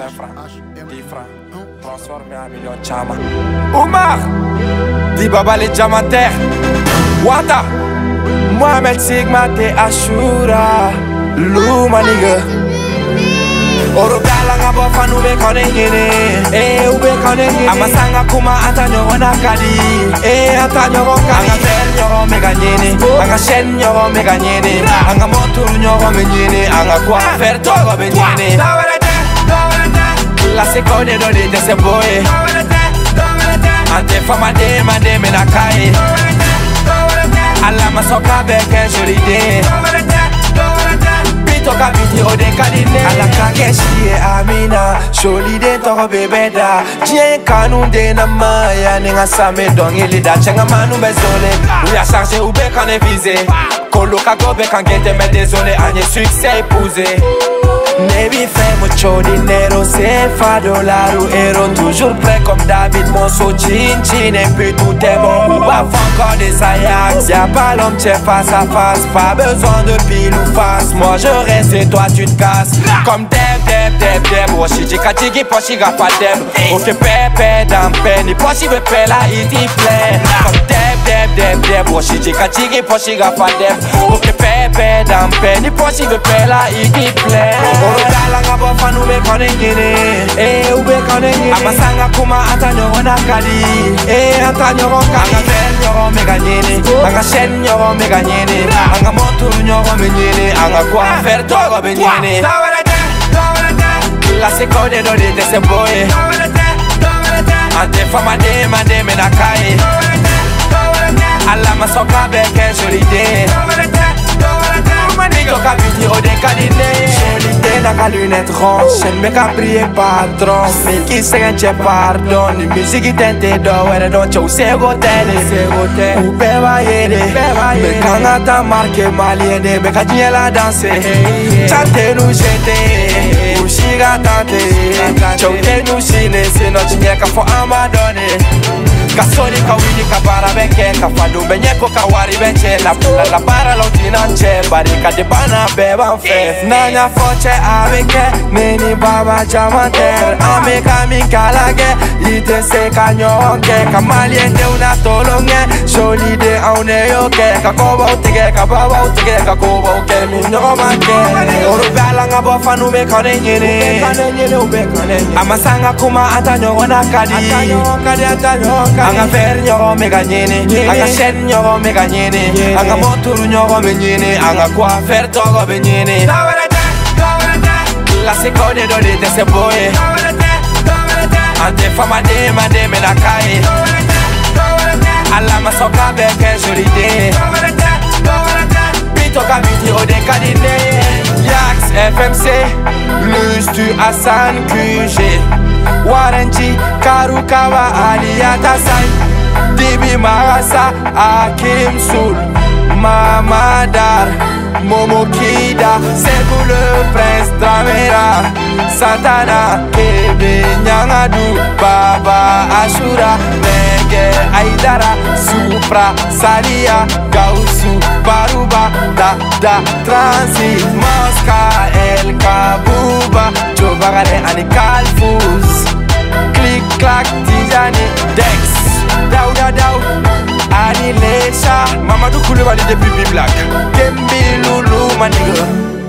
5 francs, 10 francs, transformé en million chama. Oumar, Dibaba les diamantaires, Wata, Mohamed Sigma te Ashura, Lou my nigga. Orugala nga bofa nube kone ngene Eh ube kone ngene Amasanga kuma ata nyogo nakadi Eh ata nyogo kadi. Anga fer nyogo mega nyene Anga shen nyogo mega nyene Anga motor nyogo me nyene. Anga kwa fer togo be nyene Body call they know they just a boy And they for my day, my day me na kai Alama soka beke shuri day toka biti o de ka di ne. alaka kɛ si ye amina. Soliden tɔgɔ bɛ bɛɛ da. Diɲɛ kanu de na ma yanni n ka san bɛ dɔnkili da cɛn ka manu bɛ zone u y'a charge u bɛɛ kan ne viser. Kolo ka go bɛ kan kɛ tɛmɛ désolé an ye succès épousé Ne fais mucho dinero, cefa, dollar euro Toujours prêt comme David Monceau, chin chin et puis tout est bon. Ou baf encore des Ajax Y'a pas l'homme chef face à face. Pas besoin de pile ou face. Moi je reste et toi tu te casses. Comme Deb, dab dab dab washijika jigi poshi gapa dab oke pepe dampe ni poshi wepela iti plan. Come dab dab dab dab washijika jigi poshi gapa dab oke pepe dampe ni poshi wepela iti plan. Oro dala ngabo fanu be kone ngini Eh ube kone ngini Amasanga kuma ata nyogo nakadi Eh ata nyogo kadi Anga ven nyogo mega nyini Anga shen nyogo mega nyini Anga motu nyogo me nyini Anga kwa fer togo be nyini La sekone do de de se boye Ante fama de ma de me na kai Alla masoka beke joli de Toka biti o de kadine Joli na ka lunette ronde Shen me ka prier patron. Mil ki segen che pardon. Ni musique tente do were don chow sego tele Sego U beba yede Me kanga ta marke maliende Me ka diye la danse Chante nou jete U shiga tante Chow te nou shine Se no chinye ka fo amadone kasoni kawili kabara beke kafadu benyeko kawari benche lapula la bara lotina nche barika de bana beba fe eh. nanya foche avike mini baba jamater amika minkalage ite se kanyonke kamali ende una tolonge solide aune yoke kakoba utige kababa utige kakoba uke minyoma ke orubala ngabo fanu be kone nyene. Amasanga kuma atanyo ona kadi atanyo kadi atanyo Anga fer nyogo mega nyene Anga shen nyogo mega nyene Anga motoru nyogo me nyene Anga kwa fer togo be nyene. La sekone do de se boye. Ante fama de ma de me na kai Alla masoka beke joli de. Bito ka biti o de kadine Yax FMC Luz tu Hassan QG Waranci Karukawa Aliyata Sai. Dibi Marasa Hakim Soul Mamadar Momo Kida Sekou le prince Dramera Santana Kebe Nyangadu Baba Ashura Nege Aidara Supra Salia Gausu Baruba Da Da Transi Mosca El Kabuba Jobagare Ani Kalfus Clack Tijani Dex. Dauda Dau Ani Lesha Mamadou Koulibaly depuis Black. Kembi Loulou my nigga